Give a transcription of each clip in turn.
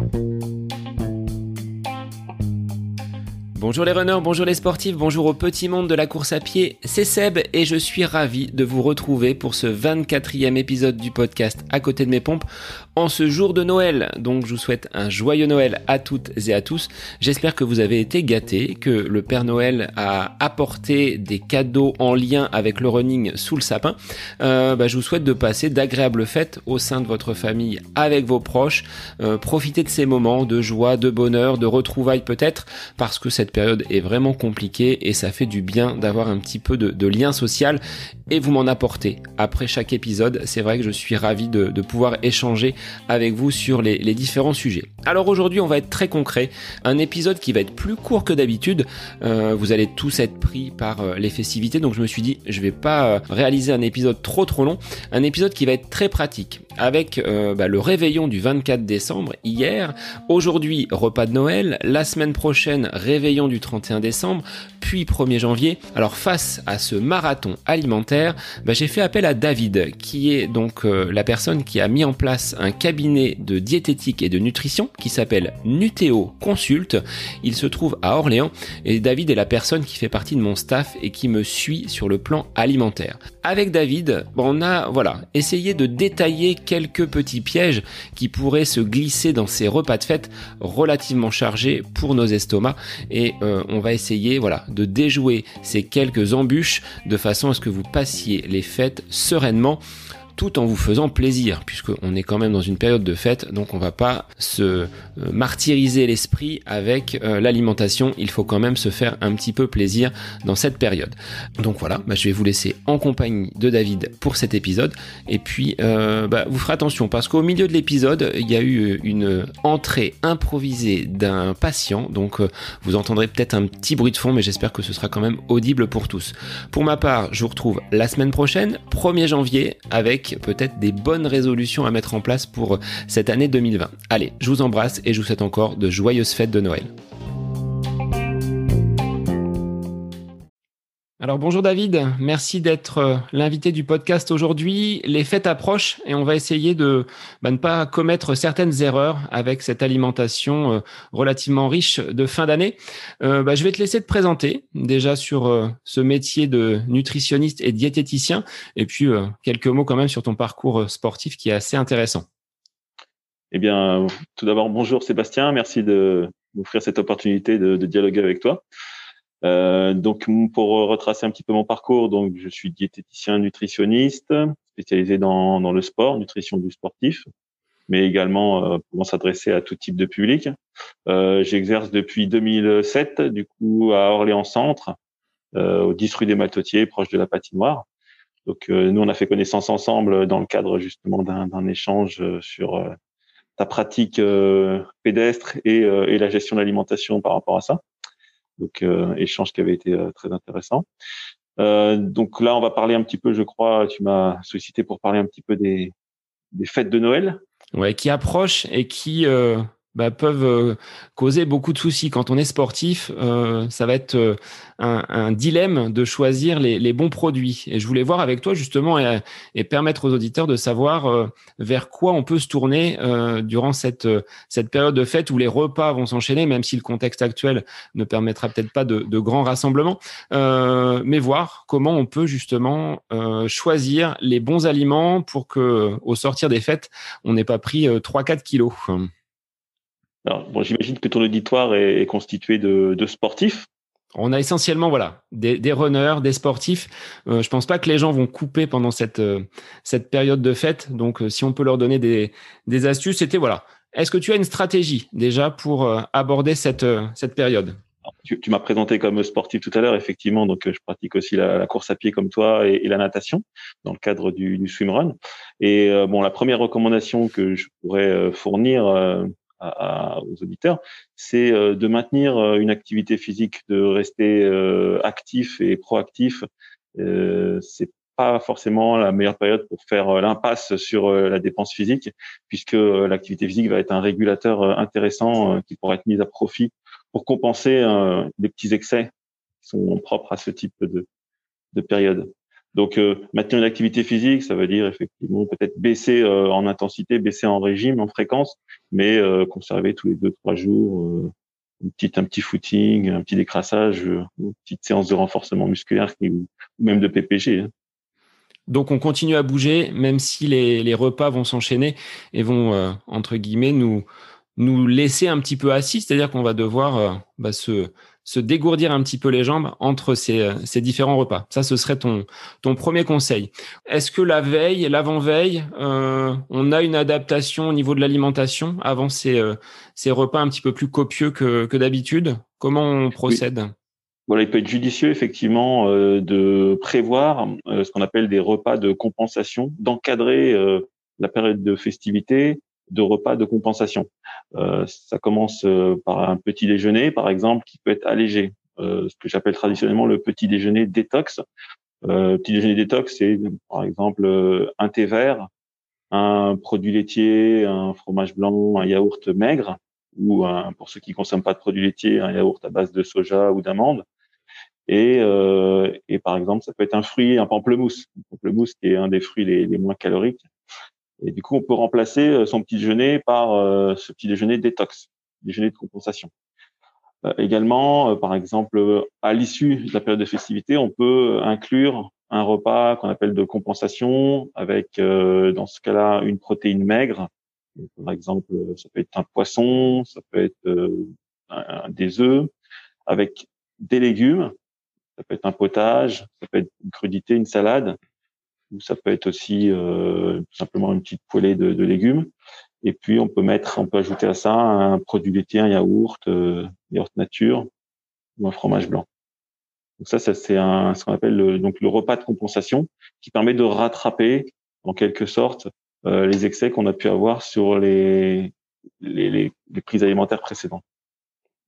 Bye. Bonjour les runners, bonjour les sportifs, bonjour au petit monde de la course à pied, c'est Seb et je suis ravi de vous retrouver pour ce 24e épisode du podcast À côté de mes pompes en ce jour de Noël. Donc je vous souhaite un joyeux Noël à toutes et à tous. J'espère que vous avez été gâtés, que le Père Noël a apporté des cadeaux en lien avec le running sous le sapin. Euh, bah, je vous souhaite de passer d'agréables fêtes au sein de votre famille avec vos proches. Euh, profitez de ces moments de joie, de bonheur, de retrouvailles peut-être parce que cette période est vraiment compliquée et ça fait du bien d'avoir un petit peu de, lien social et vous m'en apportez après chaque épisode. C'est vrai que je suis ravi de, pouvoir échanger avec vous sur les, différents sujets. Alors aujourd'hui on va être très concret, un épisode qui va être plus court que d'habitude. Euh, vous allez tous être pris par euh, les festivités. Donc je me suis dit je vais pas euh, réaliser un épisode trop trop long, un épisode qui va être très pratique. Avec bah, le réveillon du 24 décembre hier, aujourd'hui repas de Noël, la semaine prochaine réveillon du 31 décembre, puis 1er janvier. Alors face à ce marathon alimentaire, bah, j'ai fait appel à David, qui est donc la personne qui a mis en place un cabinet de diététique et de nutrition qui s'appelle Nutéo Consult. Il se trouve à Orléans et David est la personne qui fait partie de mon staff et qui me suit sur le plan alimentaire. Avec David, on a voilà essayé de détailler quelques petits pièges qui pourraient se glisser dans ces repas de fête relativement chargés pour nos estomacs et euh, on va essayer voilà de déjouer ces quelques embûches de façon à ce que vous passiez les fêtes sereinement tout en vous faisant plaisir, puisqu'on est quand même dans une période de fête, donc on va pas se euh, martyriser l'esprit avec euh, l'alimentation, il faut quand même se faire un petit peu plaisir dans cette période. Donc voilà, bah, je vais vous laisser en compagnie de David pour cet épisode, et puis euh, bah, vous ferez attention, parce qu'au milieu de l'épisode, il y a eu une entrée improvisée d'un patient, donc vous entendrez peut-être un petit bruit de fond, mais j'espère que ce sera quand même audible pour tous. Pour ma part, je vous retrouve la semaine prochaine, 1er janvier, avec peut-être des bonnes résolutions à mettre en place pour cette année 2020. Allez, je vous embrasse et je vous souhaite encore de joyeuses fêtes de Noël. Alors bonjour David, merci d'être euh, l'invité du podcast aujourd'hui. Les fêtes approchent et on va essayer de bah, ne pas commettre certaines erreurs avec cette alimentation euh, relativement riche de fin d'année. Euh, bah, je vais te laisser te présenter déjà sur ce métier de nutritionniste et diététicien et puis quelques mots quand même sur ton parcours sportif qui est assez intéressant. Eh bien, tout d'abord bonjour Sébastien, merci de m'offrir cette opportunité de dialoguer avec toi. Euh, donc pour retracer un petit peu mon parcours, donc je suis diététicien nutritionniste spécialisé dans, dans le sport, nutrition du sportif, mais également euh, pouvant s'adresser à tout type de public. Euh, J'exerce depuis 2007 du coup à Orléans Centre, euh, au 10 rue des Maltotiers, proche de la patinoire. Donc euh, nous on a fait connaissance ensemble dans le cadre justement d'un échange sur ta pratique pédestre et, et la gestion de l'alimentation par rapport à ça donc euh, échange qui avait été euh, très intéressant. Euh, donc là, on va parler un petit peu, je crois, tu m'as sollicité pour parler un petit peu des, des fêtes de Noël. Ouais, qui approchent et qui bah, peuvent euh, causer beaucoup de soucis. Quand on est sportif, euh, ça va être euh, un, dilemme de choisir les, bons produits. Et je voulais voir avec toi justement et, permettre aux auditeurs de savoir vers quoi on peut se tourner durant cette, cette période de fête où les repas vont s'enchaîner, même si le contexte actuel ne permettra peut-être pas de, de, grands rassemblements, mais voir comment on peut justement choisir les bons aliments pour que au sortir des fêtes, on n'ait pas pris 3-4 kilos. Alors, bon, j'imagine que ton auditoire est, constitué de, de, sportifs. On a essentiellement voilà des, des runners, des sportifs. Euh, je pense pas que les gens vont couper pendant cette euh, cette période de fête. Donc, euh, si on peut leur donner des, des astuces, c'était voilà. Est-ce que tu as une stratégie déjà pour euh, aborder cette cette période? Tu, tu m'as présenté comme sportif tout à l'heure, effectivement. Donc, je pratique aussi la, la, course à pied comme toi et, et, la natation dans le cadre du, du swimrun. Et bon, la première recommandation que je pourrais fournir aux auditeurs, c'est euh, de maintenir euh, une activité physique, de rester euh, actif et proactif. c'est pas forcément la meilleure période pour faire l'impasse sur la dépense physique, puisque l'activité physique va être un régulateur intéressant qui pourra être mis à profit pour compenser les petits excès qui sont propres à ce type de, de période. Donc, euh, maintenir une activité physique, ça veut dire effectivement peut-être baisser euh, en intensité, baisser en régime, en fréquence, mais euh, conserver tous les deux trois jours une petite, un petit footing, un petit décrassage, une petite séance de renforcement musculaire ou même de PPG. Hein. Donc on continue à bouger, même si les, les repas vont s'enchaîner et vont entre guillemets nous nous laisser un petit peu assis, c'est-à-dire qu'on va devoir bah, se se dégourdir un petit peu les jambes entre ces, euh, ces différents repas. Ça, ce serait ton, ton premier conseil. Est-ce que la veille, l'avant-veille, euh, on a une adaptation au niveau de l'alimentation avant ces, euh, ces repas un petit peu plus copieux que, que d'habitude? Comment on procède? Voilà, il peut être judicieux effectivement de prévoir ce qu'on appelle des repas de compensation, d'encadrer la période de festivité de repas de compensation. Euh, ça commence euh, par un petit déjeuner, par exemple, qui peut être allégé. Euh, ce que j'appelle traditionnellement le petit déjeuner détox. Euh, petit déjeuner détox, c'est par exemple un thé vert, un produit laitier, un fromage blanc, un yaourt maigre, ou un, pour ceux qui consomment pas de produits laitiers, un yaourt à base de soja ou d'amande. Et, euh, et, par exemple, ça peut être un fruit, un pamplemousse, pamplemousse qui est un des fruits les moins caloriques. Et du coup, on peut remplacer euh, son petit déjeuner par euh, ce petit déjeuner détox, déjeuner de compensation. Euh, également, par exemple, à l'issue de la période de festivité, on peut inclure un repas qu'on appelle de compensation avec, dans ce cas-là, une protéine maigre. Par exemple, ça peut être un poisson, ça peut être des œufs, avec des légumes, ça peut être un potage, ça peut être une crudité, une salade, ou ça peut être aussi euh, simplement une petite poêlée de, de, légumes. Et puis on peut mettre, on peut ajouter à ça un produit laitier, un yaourt, euh, yaourt nature ou un fromage blanc. Donc ça, ça c'est ce qu'on appelle le, donc le repas de compensation qui permet de rattraper en quelque sorte euh, les excès qu'on a pu avoir sur les, les, les, les prises alimentaires précédentes.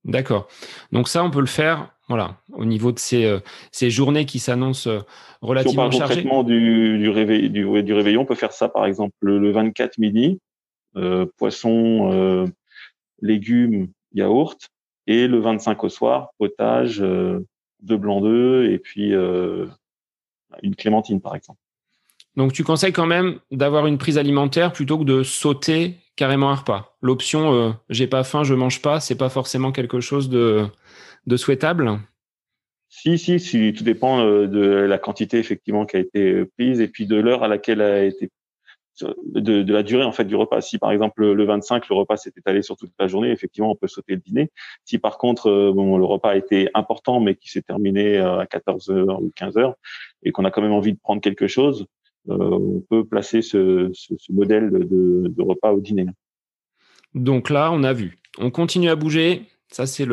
D'accord. Donc ça, on peut le faire, voilà, au niveau de ces, euh, ces journées qui s'annoncent euh, relativement si on parle concrètement du, du, réveil, du, du, réveillon, on peut faire ça par exemple le 24 midi, euh, poisson, euh, légumes, yaourt, et le 25 au soir, potage, euh, deux blancs d'œufs et puis une clémentine par exemple. Donc tu conseilles quand même d'avoir une prise alimentaire plutôt que de sauter carrément un repas. L'option euh, j'ai pas faim, je mange pas, c'est pas forcément quelque chose de, de souhaitable? Si, si, si, tout dépend euh, de la quantité effectivement qui a été prise et puis de l'heure à laquelle a été de, de, la durée en fait du repas. Si par exemple le 25 le repas s'est étalé sur toute la journée, effectivement on peut sauter le dîner. Si par contre euh, bon le repas a été important mais qui s'est terminé à 14 h ou 15 h et qu'on a quand même envie de prendre quelque chose, euh, on peut placer ce, modèle de, repas au dîner. Donc là, on a vu. On continue à bouger. Ça, c'est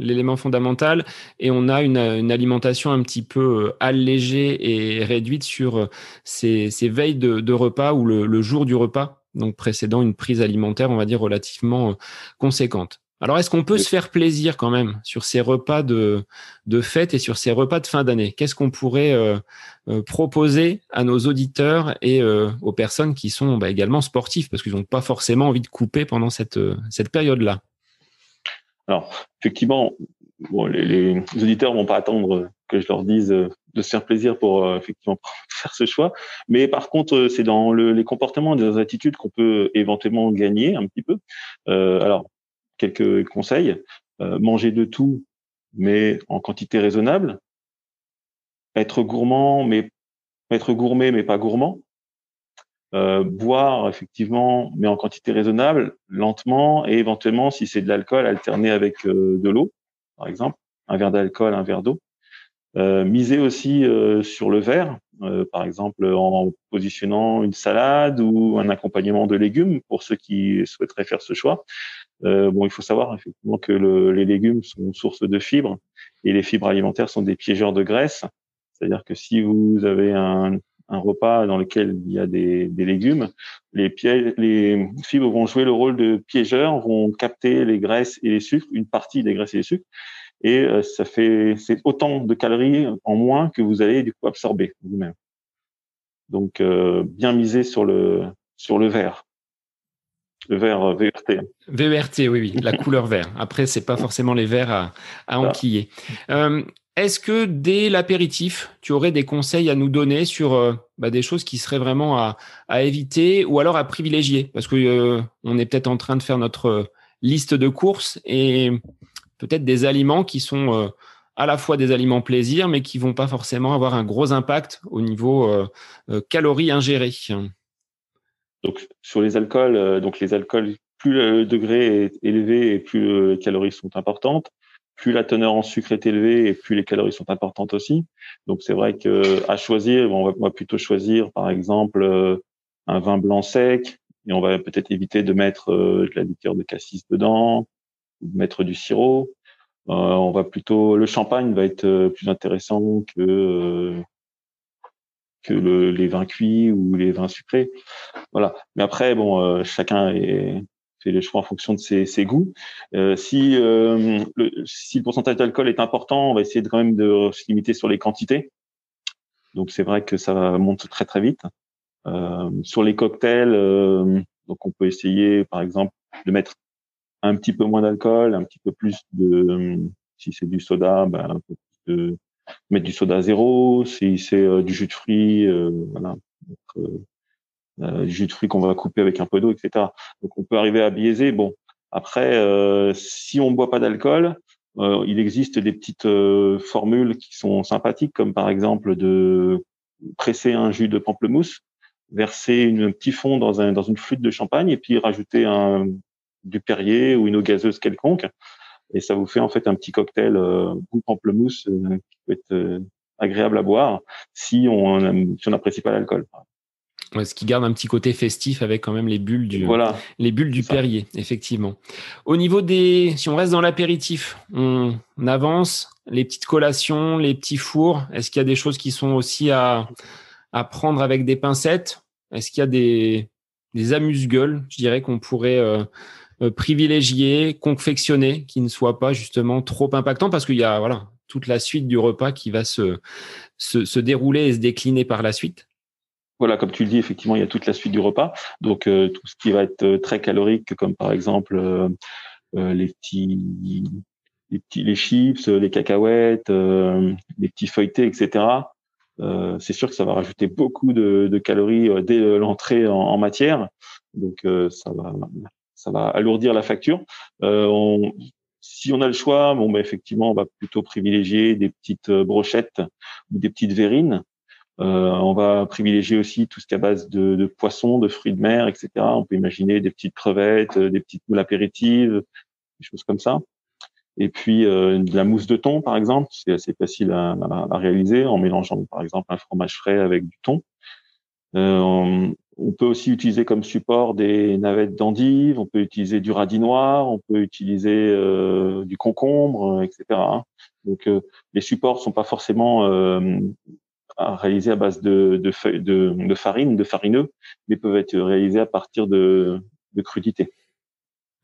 l'élément fondamental. Et on a une, alimentation un petit peu euh, allégée et réduite sur euh, ces, veilles de, repas ou le, jour du repas, donc précédant une prise alimentaire, on va dire, relativement conséquente. Alors, est-ce qu'on peut se faire plaisir quand même sur ces repas de, de fête et sur ces repas de fin d'année? Qu'est-ce qu'on pourrait euh, euh, proposer à nos auditeurs et euh, aux personnes qui sont bah, également sportifs parce qu'ils n'ont pas forcément envie de couper pendant cette, cette période-là Alors, effectivement, bon, les, les, auditeurs vont pas attendre que je leur dise de se faire plaisir pour effectivement faire ce choix. Mais par contre, c'est dans le, les comportements, des attitudes qu'on peut éventuellement gagner un petit peu. alors, quelques conseils. Euh, manger de tout, mais en quantité raisonnable. Être gourmand, mais être gourmet, mais pas gourmand. Euh, boire effectivement, mais en quantité raisonnable, lentement, et éventuellement, si c'est de l'alcool, alterner avec euh, de l'eau, par exemple, un verre d'alcool, un verre d'eau. Euh, miser aussi euh, sur le verre, euh, par exemple en positionnant une salade ou un accompagnement de légumes pour ceux qui souhaiteraient faire ce choix. bon, il faut savoir effectivement que le, les légumes sont source de fibres et les fibres alimentaires sont des piégeurs de graisse. C'est-à-dire que si vous avez un, un, repas dans lequel il y a des, des légumes, les, les fibres vont jouer le rôle de piégeurs, vont capter les graisses et les sucres, une partie des graisses et les sucres, et euh, ça fait c'est autant de calories en moins que vous allez du coup absorber vous-même. Donc euh, bien miser sur le sur le vert. Le vert euh, VRT. VRT, oui, oui, la couleur vert. Après, c'est pas forcément les verts à, à enquiller. Euh, est-ce que dès l'apéritif, tu aurais des conseils à nous donner sur euh, bah, des choses qui seraient vraiment à, éviter ou alors à privilégier? Parce que euh, on est peut-être en train de faire notre euh, liste de courses et peut-être des aliments qui sont à la fois des aliments plaisir, mais qui vont pas forcément avoir un gros impact au niveau calories ingérées. Donc sur les alcools, donc les alcools, plus le degré est élevé et plus les calories sont importantes plus la teneur en sucre est élevée et plus les calories sont importantes aussi. Donc c'est vrai que à choisir, on va, plutôt choisir par exemple euh, un vin blanc sec et on va peut-être éviter de mettre euh, de la liqueur de cassis dedans, ou mettre du sirop. Euh, on va plutôt le champagne va être plus intéressant que que les vins cuits ou les vins sucrés. Voilà. Mais après bon, chacun est fait les choix en fonction de ses, ses goûts. Euh, si, euh, le, si le pourcentage d'alcool est important, on va essayer de quand même de se limiter sur les quantités. Donc c'est vrai que ça monte très très vite. Euh, sur les cocktails, euh, donc on peut essayer par exemple de mettre un petit peu moins d'alcool, un petit peu plus de, si c'est du soda, ben, de mettre du soda zéro. Si c'est euh, du jus de fruits, voilà. Euh, jus de fruits qu'on va couper avec un peu d'eau, etc. Donc on peut arriver à biaiser. Bon, après, euh, si on boit pas d'alcool, euh, il existe des petites euh, formules qui sont sympathiques, comme par exemple de presser un jus de pamplemousse, verser un petit fond dans, un, dans une flûte de champagne et puis rajouter un, du Perrier ou une eau gazeuse quelconque. Et ça vous fait en fait un petit cocktail euh, goût pamplemousse qui peut être agréable à boire si on si on n'apprécie pas l'alcool ce qui garde un petit côté festif avec quand même les bulles du, les bulles du Perrier, effectivement. Au niveau des, si on reste dans l'apéritif, on, avance, les petites collations, les petits fours. Est-ce qu'il y a des choses qui sont aussi à, à prendre avec des pincettes? Est-ce qu'il y a des, des amuse-gueules, je dirais, qu'on pourrait euh, euh, privilégier, confectionner, qui ne soient pas justement trop impactants? Parce qu'il y a voilà toute la suite du repas qui va se, se, se dérouler et se décliner par la suite. Voilà, comme tu le dis, effectivement, il y a toute la suite du repas. Donc, euh, tout ce qui va être euh, très calorique, comme par exemple euh, les petits, les petits, les chips, les cacahuètes, les petits feuilletés, etc. c'est sûr que ça va rajouter beaucoup de, de calories dès l'entrée en, matière. Donc, ça va, ça va alourdir la facture. On, si on a le choix, bon, ben effectivement, on va plutôt privilégier des petites brochettes ou des petites verrines euh, on va privilégier aussi tout ce qui est à base de, de, poissons, de fruits de mer, etc. On peut imaginer des petites crevettes, euh, des petites moules apéritives, des choses comme ça. Et puis euh, de la mousse de thon, par exemple, c'est assez facile à, à, réaliser en mélangeant, par exemple, un fromage frais avec du thon. Euh, on peut aussi utiliser comme support des navettes d'endive, on peut utiliser du radis noir, on peut utiliser euh, du concombre, etc. Donc les supports sont pas forcément réalisés à base de, de, de, de, farine, de farineux, mais peuvent être réalisés à partir de, de crudités.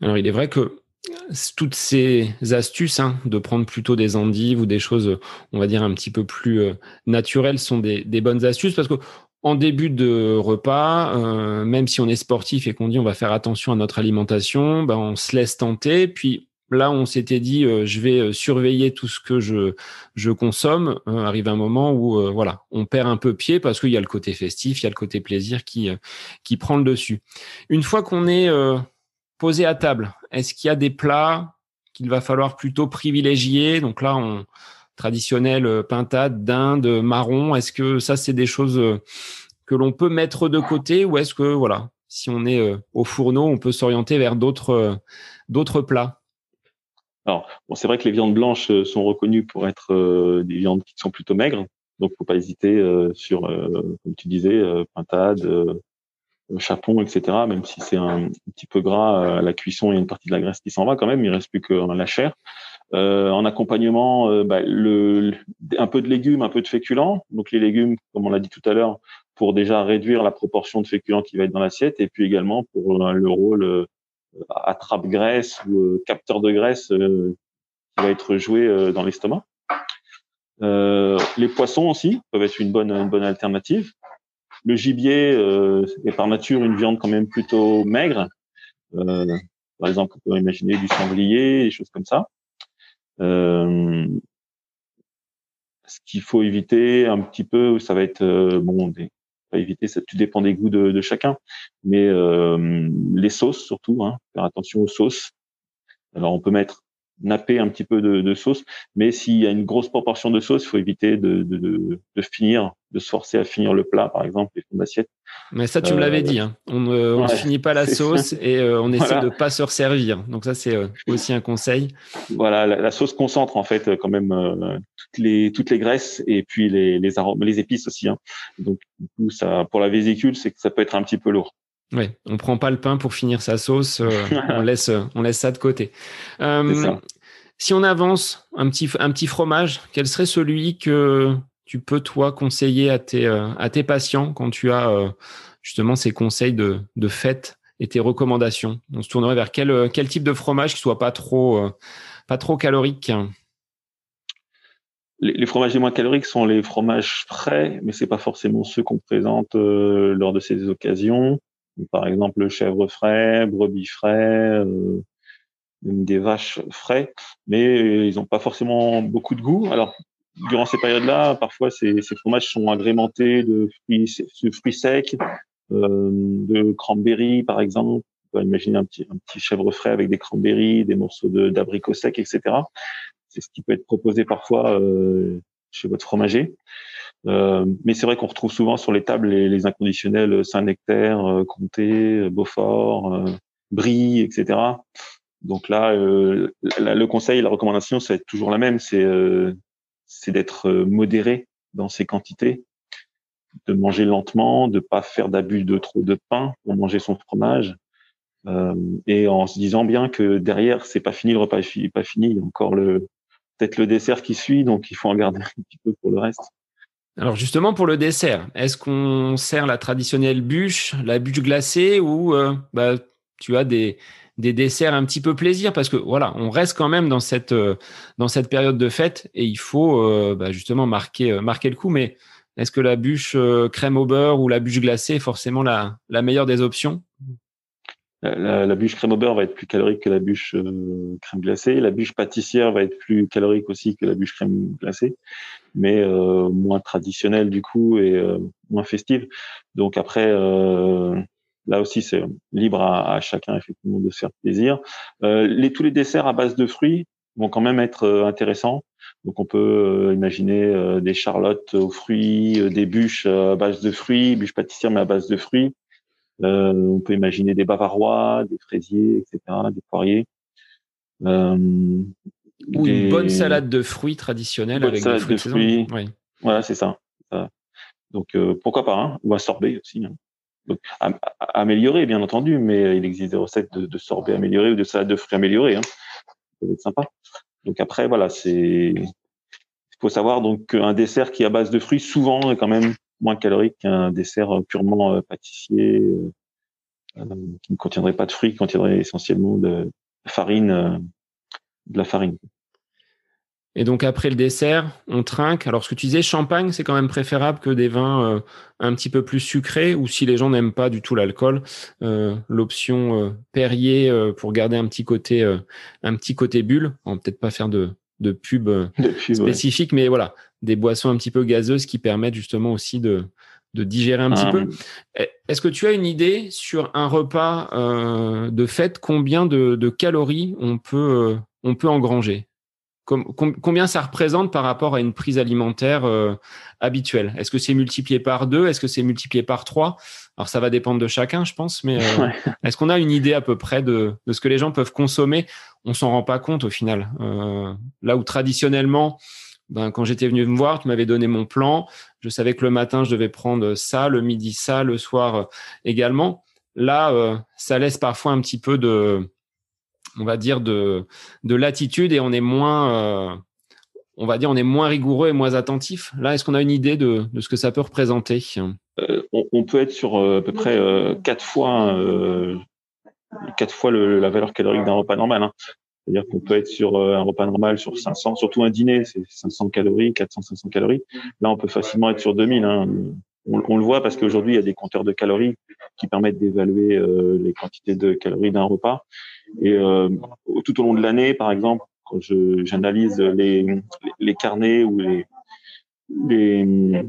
Alors, il est vrai que toutes ces astuces hein, de prendre plutôt des endives ou des choses, on va dire, un petit peu plus euh, naturelles sont des, des bonnes astuces parce que en début de repas, euh, même si on est sportif et qu'on dit on va faire attention à notre alimentation, ben on se laisse tenter. Puis Là, on s'était dit, euh, je vais euh, surveiller tout ce que je, consomme. Euh, arrive un moment où, voilà, on perd un peu pied parce qu'il y a le côté festif, il y a le côté plaisir qui, prend le dessus. Une fois qu'on est posé à table, est-ce qu'il y a des plats qu'il va falloir plutôt privilégier? Donc là, on traditionnel pintade, dinde, marron. Est-ce que ça, c'est des choses que l'on peut mettre de côté ou est-ce que, voilà, si on est au fourneau, on peut s'orienter vers d'autres plats? Alors, bon, c'est vrai que les viandes blanches euh, sont reconnues pour être euh, des viandes qui sont plutôt maigres, donc faut pas hésiter euh, sur, comme tu disais, pintade, chapon, etc. Même si c'est un, petit peu gras à la cuisson, il y a une partie de la graisse qui s'en va quand même. Il reste plus que la chair. en accompagnement, bah, le, un peu de légumes, un peu de féculents. Donc les légumes, comme on l'a dit tout à l'heure, pour déjà réduire la proportion de féculents qui va être dans l'assiette, et puis également pour le rôle attrape graisse ou euh, capteur de graisse euh, qui va être joué euh, dans l'estomac. les poissons aussi peuvent être une bonne, une bonne alternative. Le gibier est par nature une viande quand même plutôt maigre. par exemple, on peut imaginer du sanglier, des choses comme ça. ce qu'il faut éviter un petit peu, ça va être bon, des, éviter, ça tout dépend des goûts de, chacun, mais les sauces surtout, hein, faire attention aux sauces. Alors on peut mettre napper un petit peu de, de sauce. Mais s'il y a une grosse proportion de sauce, il faut éviter de, de, de, finir, de se forcer à finir le plat, par exemple, les fonds d'assiette. Mais ça, tu me l'avais euh, dit. Hein. On ne finit pas la sauce et euh, on essaie de pas se resservir. Donc ça, c'est euh, aussi un conseil. Voilà, la, sauce concentre en fait quand même toutes les toutes les graisses et puis les les arômes, les épices aussi. Hein. Donc du coup, ça pour la vésicule, c'est que ça peut être un petit peu lourd. Oui, on prend pas le pain pour finir sa sauce, euh, on laisse on laisse ça de côté. Euh, si on avance un petit un petit fromage, quel serait celui que tu peux toi conseiller à tes euh, à tes patients quand tu as justement ces conseils de de fête et tes recommandations? On se tournerait vers quel quel type de fromage qui soit pas trop pas trop calorique? Les, fromages les moins caloriques sont les fromages frais, mais c'est pas forcément ceux qu'on présente lors de ces occasions par exemple le chèvre frais, brebis frais, euh, des vaches frais, mais ils n'ont pas forcément beaucoup de goût. Alors durant ces périodes-là, parfois ces, ces, fromages sont agrémentés de fruits, de fruits secs, euh, de cranberries par exemple. On peut imaginer un petit, un petit chèvre frais avec des cranberries, des morceaux d'abricots secs, etc. C'est ce qui peut être proposé parfois euh, chez votre fromager. Euh, mais c'est vrai qu'on retrouve souvent sur les tables les, les inconditionnels Saint-Nectaire, euh, Comté, euh, Beaufort, euh, Brie, etc. Donc là, euh, le conseil, la recommandation, être toujours la même, c'est c'est d'être modéré dans ses quantités, de manger lentement, de pas faire d'abus de trop de pain pour manger son fromage, euh, et en se disant bien que derrière, c'est pas fini, le repas est pas fini, il y a encore peut-être le dessert qui suit, donc il faut en garder un petit peu pour le reste. Alors justement pour le dessert, est-ce qu'on sert la traditionnelle bûche, la bûche glacée ou euh, bah, tu as des, des desserts un petit peu plaisir? Parce que voilà, on reste quand même dans cette euh, dans cette période de fête et il faut euh, bah, justement marquer marquer le coup. Mais est-ce que la bûche crème au beurre ou la bûche glacée est forcément la, la meilleure des options? La, la, bûche crème au beurre va être plus calorique que la bûche euh, crème glacée. La bûche pâtissière va être plus calorique aussi que la bûche crème glacée, mais euh, moins traditionnelle du coup et euh, moins festive. Donc après, là aussi c'est libre à, à, chacun effectivement de se faire plaisir. les, tous les desserts à base de fruits vont quand même être intéressants. Donc on peut imaginer des charlottes aux fruits, des bûches à base de fruits, bûches pâtissières mais à base de fruits. Euh, on peut imaginer des bavarois, des fraisiers, etc., des poiriers. Euh, ou une bonne salade de fruits traditionnelle avec des fruits de, fruits. Oui. Voilà, c'est ça. Donc euh, pourquoi pas, hein ou un sorbet aussi. Hein. Donc, amélioré, bien entendu, mais il existe des recettes de, de sorbet amélioré ou de salade de fruits améliorée. Hein. Ça peut être sympa. Donc après, voilà, c'est. Il faut savoir donc qu'un dessert qui est à base de fruits souvent est quand même moins calorique qu'un dessert euh, purement euh, pâtissier euh, qui ne contiendrait pas de fruits, qui contiendrait essentiellement de farine, de la farine. Et donc après le dessert, on trinque. Alors ce que tu disais, champagne, c'est quand même préférable que des vins un petit peu plus sucrés, ou si les gens n'aiment pas du tout l'alcool, l'option Perrier pour garder un petit côté, bulle. On peut-être pas faire de, de pub, spécifique, mais voilà, des boissons un petit peu gazeuses qui permettent justement aussi de, de digérer un petit ah. peu. Eh, est-ce que tu as une idée sur un repas euh, de fête, combien de, de, calories on peut, euh, on peut engranger? Combien ça représente par rapport à une prise alimentaire euh, habituelle? Est-ce que c'est multiplié par deux? Est-ce que c'est multiplié par trois? Alors ça va dépendre de chacun, je pense, mais euh, est-ce qu'on a une idée à peu près de, de, ce que les gens peuvent consommer? On s'en rend pas compte au final. Euh, là où traditionnellement, ben, quand j'étais venu me voir, tu m'avais donné mon plan. Je savais que le matin, je devais prendre ça, le midi ça, le soir euh, également. Là, euh, ça laisse parfois un petit peu de, on va dire, de, de latitude et on est moins, euh, on va dire, on est moins rigoureux et moins attentif. Là, est-ce qu'on a une idée de, de, ce que ça peut représenter? On, on, peut être sur à peu près quatre fois, quatre fois la valeur calorique d'un repas normal. Hein. C'est-à-dire qu'on peut être sur euh, un repas normal sur 500, surtout un dîner, c'est 500 calories, 400, 500 calories. Là, on peut facilement être sur 2000. Hein. On, le voit parce qu'aujourd'hui, il y a des compteurs de calories qui permettent d'évaluer euh, les quantités de calories d'un repas. Et euh, tout au long de l'année, par exemple, quand j'analyse les, les carnets ou les, les,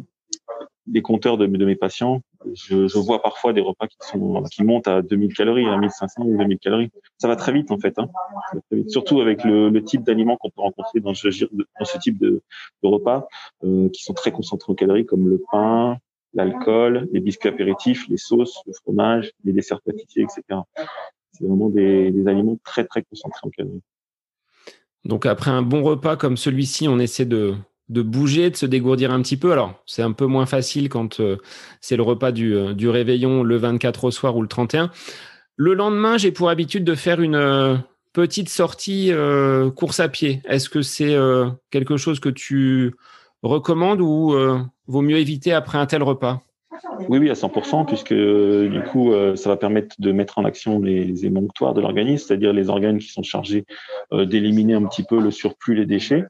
les compteurs de, de mes patients, je, je, vois parfois des repas qui sont qui montent à 2000 calories, à 1500 ou 2000 calories. Ça va très vite en fait, hein. surtout avec le, le type d'aliments qu'on peut rencontrer dans ce, dans ce type de, de repas euh, qui sont très concentrés en calories, comme le pain, l'alcool, les biscuits apéritifs, les sauces, le fromage, les desserts pâtissiers, etc. C'est vraiment des, aliments très très concentrés en. Donc après un bon repas comme celui-ci, on essaie de bouger, de se dégourdir un petit peu. Alors, c'est un peu moins facile quand euh, c'est le repas du, euh, réveillon le 24 au soir ou le 31. Le lendemain, j'ai pour habitude de faire une euh, petite sortie course à pied. Est-ce que c'est quelque chose que tu recommandes ou vaut mieux éviter après un tel repas? Oui, oui, à 100%, puisque du coup, ça va permettre de mettre en action les émonctoires de l'organisme, c'est-à-dire les organes qui sont chargés d'éliminer un petit peu le surplus, les déchets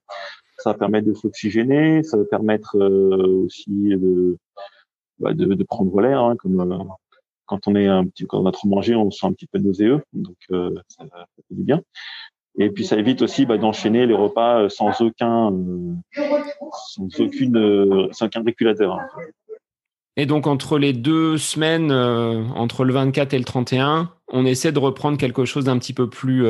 ça va permettre de s'oxygéner, ça va permettre euh, aussi de, bah, de, de, prendre l'air, hein, comme euh, quand on est un petit, quand on a trop mangé, on se sent un petit peu nauséeux, donc euh, ça, ça, fait du bien. Et puis ça évite aussi bah, d'enchaîner les repas sans aucun, sans aucune, sans aucun régulateur. Hein. Et donc entre les deux semaines, entre le 24 et le 31, on essaie de reprendre quelque chose d'un petit peu plus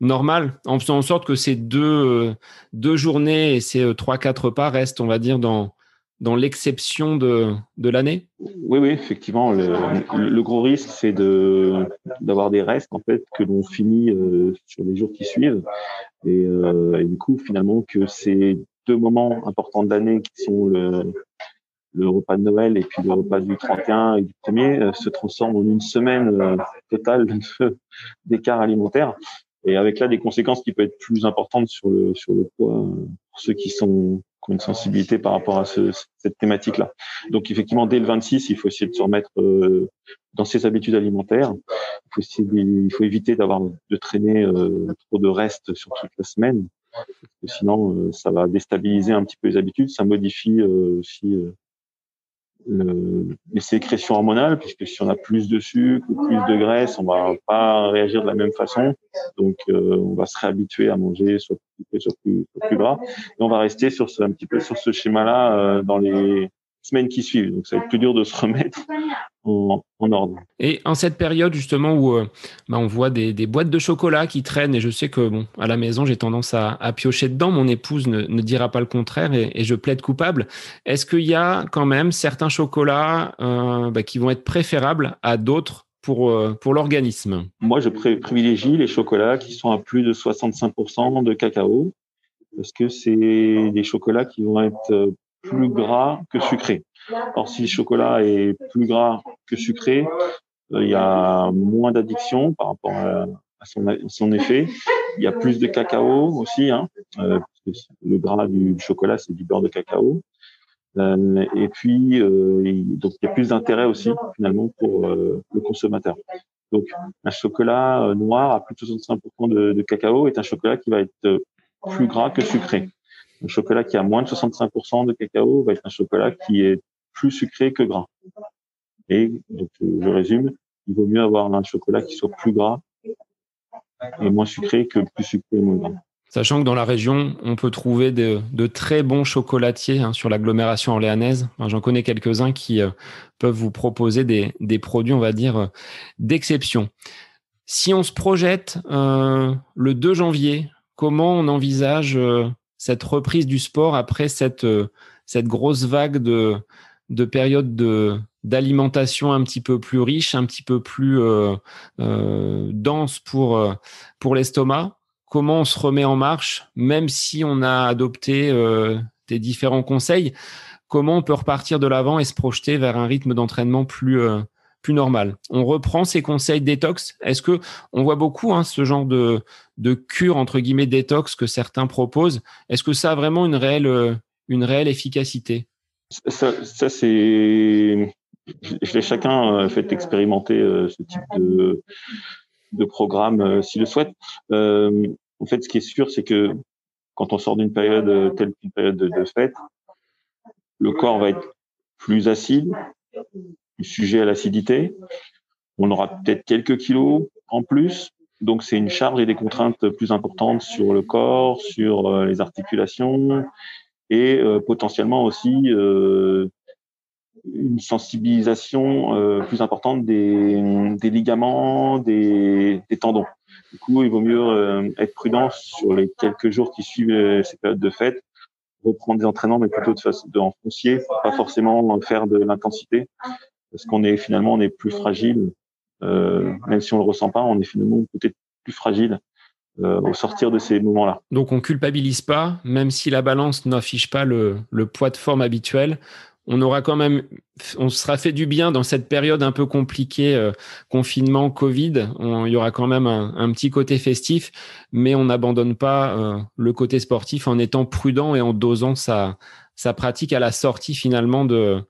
normal, en faisant en sorte que ces deux, euh, deux journées et ces euh, trois, quatre repas restent, on va dire, dans, dans l'exception de, de l'année Oui, oui, effectivement. Le, gros risque, c'est de, d'avoir des restes, en fait, que l'on finit euh, sur les jours qui suivent. Et, et, du coup, finalement, que ces deux moments importants de l'année, qui sont le, le repas de Noël et puis le repas du 31 et du 1er, se transforment en une semaine totale d'écart alimentaire et avec là des conséquences qui peuvent être plus importantes sur le sur le poids euh, pour ceux qui sont qui ont une sensibilité par rapport à ce, cette thématique là. Donc effectivement dès le 26, il faut essayer de se remettre euh, dans ses habitudes alimentaires. Il faut essayer il faut éviter d'avoir de traîner euh, trop de restes sur toute la semaine parce que sinon ça va déstabiliser un petit peu les habitudes, ça modifie aussi le, les sécrétions hormonales, puisque si on a plus de sucre ou plus de graisse, on va pas réagir de la même façon. Donc, euh, on va se réhabituer à manger soit plus, soit plus, soit plus gras. Et on va rester sur ce, un petit peu sur ce schéma-là euh, dans les semaines qui suivent. Donc, ça va être plus dur de se remettre en, en ordre. Et en cette période justement où euh, bah, on voit des, des, boîtes de chocolat qui traînent, et je sais que bon, à la maison j'ai tendance à, à, piocher dedans. Mon épouse ne, ne dira pas le contraire et, et je plaide coupable. Est-ce qu'il y a quand même certains chocolats euh, bah, qui vont être préférables à d'autres pour, euh, pour l'organisme? Moi, je privilégie les chocolats qui sont à plus de 65% de cacao parce que c'est des chocolats qui vont être plus gras que sucrés. Or, si le chocolat est plus gras que sucré, euh, il y a moins d'addiction par rapport à, son, effet. Il y a plus de cacao aussi. Hein, euh, le gras du, chocolat, c'est du beurre de cacao. Euh, et puis, il y a plus d'intérêt aussi finalement pour le consommateur. Donc, un chocolat noir à plus de 65% de, de, cacao est un chocolat qui va être plus gras que sucré. Un chocolat qui a moins de 65% de cacao va être un chocolat qui est plus sucré que gras. Et donc, je résume, il vaut mieux avoir un chocolat qui soit plus gras et moins sucré que plus sucré et moins gras. Sachant que dans la région, on peut trouver de, très bons chocolatiers hein, sur l'agglomération orléanaise. J'en connais quelques-uns qui euh, peuvent vous proposer des, des, produits, on va dire, euh, d'exception. Si on se projette euh, le 2 janvier, comment on envisage cette reprise du sport après cette, cette grosse vague de, de périodes de d'alimentation un petit peu plus riche, un petit peu plus euh, euh, dense pour euh, pour l'estomac. Comment on se remet en marche, même si on a adopté euh, des différents conseils? Comment on peut repartir de l'avant et se projeter vers un rythme d'entraînement plus euh, plus normal. On reprend ces conseils détox. Est-ce que on voit beaucoup hein, ce genre de de cure entre guillemets détox que certains proposent? Est-ce que ça a vraiment une réelle une réelle efficacité? Ça, ça c'est. Je l'ai chacun euh, fait expérimenter euh, ce type de, de programme euh, s'il le souhaite. en fait, ce qui est sûr, c'est que quand on sort d'une période telle qu'une période de, fête, le corps va être plus acide, sujet à l'acidité. On aura peut-être quelques kilos en plus. Donc, c'est une charge et des contraintes plus importantes sur le corps, sur les articulations, et potentiellement aussi une sensibilisation plus importante des, ligaments, des, des, tendons. Du coup, il vaut mieux être prudent sur les quelques jours qui suivent ces périodes de fête, reprendre des entraînements, mais plutôt de, façon, de en foncier, pas forcément faire de l'intensité, parce qu'on est finalement on est plus fragile, euh, même si on le ressent pas, on est finalement peut-être plus fragile euh, au sortir de ces moments-là. Donc on culpabilise pas, même si la balance n'affiche pas le, le poids de forme habituel on aura quand même, on sera fait du bien dans cette période un peu compliquée, euh, confinement, Covid. il y aura quand même un, petit côté festif, mais on n'abandonne pas euh, le côté sportif en étant prudent et en dosant sa, pratique à la sortie finalement de,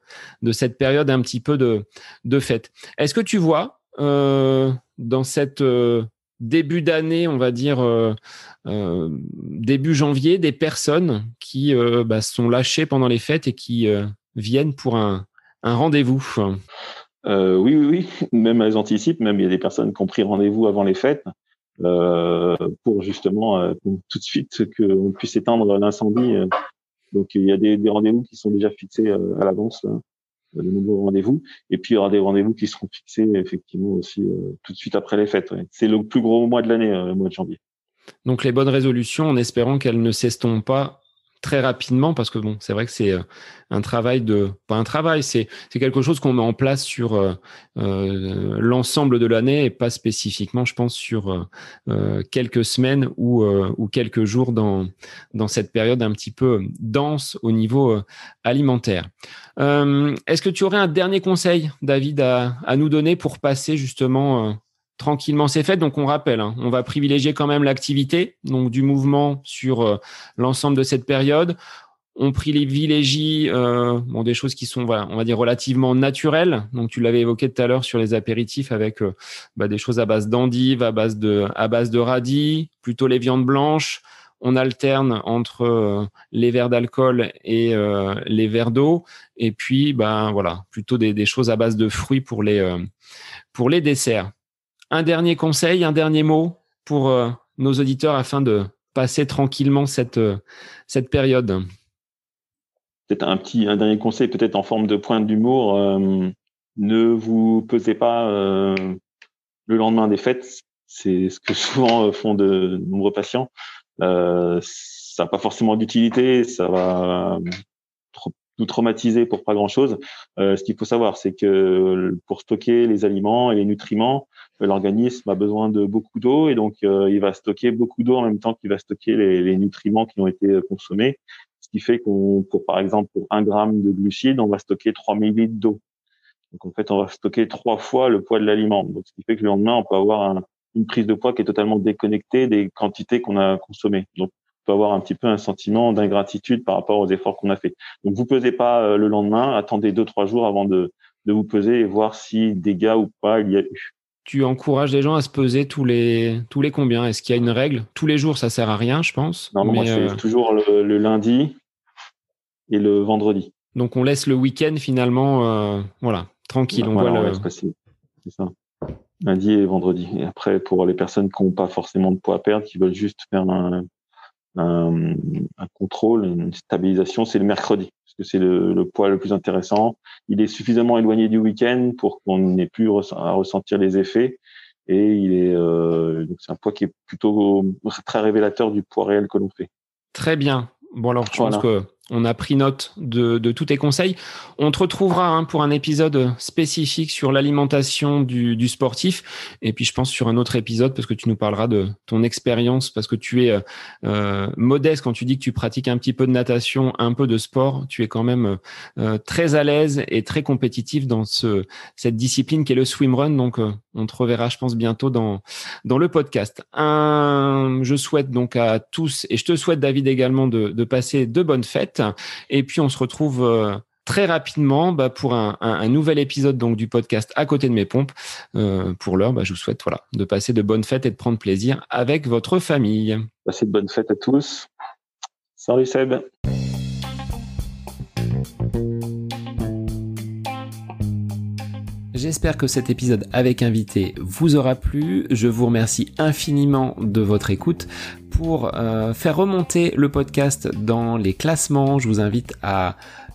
cette période un petit peu de, fête. Est-ce que tu vois euh, dans cette début d'année, on va dire début janvier, des personnes qui bah, sont lâchées pendant les fêtes et qui viennent pour un, rendez-vous euh, oui, oui, oui. Même elles anticipent. Même il y a des personnes qui ont pris rendez-vous avant les fêtes euh, pour justement euh, tout de suite qu'on puisse éteindre l'incendie. Donc il y a des, rendez-vous qui sont déjà fixés à l'avance, de nouveaux rendez-vous. Et puis il y aura des rendez-vous qui seront fixés effectivement aussi tout de suite après les fêtes. C'est le plus gros mois de l'année, le mois de janvier. Donc les bonnes résolutions, en espérant qu'elles ne s'estompent pas très rapidement parce que bon, c'est vrai que c'est euh, un travail de pas un travail, c'est quelque chose qu'on met en place sur euh, euh l'ensemble de l'année et pas spécifiquement, je pense, sur quelques semaines ou ou quelques jours dans dans cette période un petit peu dense au niveau alimentaire. Est-ce que tu aurais un dernier conseil, David, à, à nous donner pour passer justement tranquillement c'est fait. Donc on rappelle, hein, on va privilégier quand même l'activité, donc du mouvement sur euh, l'ensemble de cette période. On privilégie euh, bon, des choses qui sont, voilà, on va dire relativement naturelles. Donc tu l'avais évoqué tout à l'heure sur les apéritifs avec euh, bah, des choses à base d'endives, à base de, à base de radis, plutôt les viandes blanches. On alterne entre euh, les verres d'alcool et les verres d'eau, et puis ben voilà, plutôt des, des, choses à base de fruits pour les pour les desserts. Un dernier conseil, un dernier mot pour euh, nos auditeurs afin de passer tranquillement cette, euh, cette période Peut-être un petit un dernier conseil, peut-être en forme de point d'humour. Euh, ne vous pesez pas le lendemain des fêtes. C'est ce que souvent font de nombreux patients. ça n'a pas forcément d'utilité. Ça va nous traumatiser pour pas grand chose. ce qu'il faut savoir, c'est que pour stocker les aliments et les nutriments, l'organisme a besoin de beaucoup d'eau et donc euh, il va stocker beaucoup d'eau en même temps qu'il va stocker les, les, nutriments qui ont été euh, consommés. Ce qui fait qu'on, pour par exemple, pour un gramme de glucides, on va stocker 3 millilitres d'eau. Donc en fait, on va stocker trois fois le poids de l'aliment. Donc ce qui fait que le lendemain, on peut avoir une prise de poids qui est totalement déconnectée des quantités qu'on a consommées. Donc on peut avoir un petit peu un sentiment d'ingratitude par rapport aux efforts qu'on a fait. Donc vous pesez pas euh, le lendemain, attendez deux trois jours avant de, de vous peser et voir si dégâts ou pas il y a eu tu encourages les gens à se peser tous les tous les combien? Est-ce qu'il y a une règle? Tous les jours, ça sert à rien, je pense. Non, moi, c'est euh, toujours le, lundi et le vendredi. Donc, on laisse le week-end finalement, euh, voilà, tranquille. on voit le... C'est ça. Lundi et vendredi. Et après, pour les personnes qui n'ont pas forcément de poids à perdre, qui veulent juste faire un, un, un contrôle, une stabilisation, c'est le mercredi que c'est le, poids le plus intéressant. Il est suffisamment éloigné du week-end pour qu'on n'ait plus à ressentir les effets. Et il est euh, c'est un poids qui est plutôt très révélateur du poids réel que l'on fait. Très bien. Bon alors je pense que on a pris note de, tous tes conseils. On te retrouvera hein, pour un épisode spécifique sur l'alimentation du, sportif. Et puis, je pense sur un autre épisode, parce que tu nous parleras de ton expérience, parce que tu es euh, modeste quand tu dis que tu pratiques un petit peu de natation, un peu de sport. Tu es quand même euh, très à l'aise et très compétitif dans ce, cette discipline qui est le swimrun. Donc, euh, on te reverra, je pense, bientôt dans, le podcast. Je souhaite donc à tous, et je te souhaite, David, également de, de passer de bonnes fêtes et puis on se retrouve euh, très rapidement bah, pour un, nouvel épisode donc du podcast à côté de mes pompes. Euh, pour l'heure, bah, je vous souhaite voilà de passer de bonnes fêtes et de prendre plaisir avec votre famille. Passez de bonnes fêtes à tous. Salut Seb. J'espère que cet épisode avec invité vous aura plu. Je vous remercie infiniment de votre écoute. Pour euh, faire remonter le podcast dans les classements, je vous invite à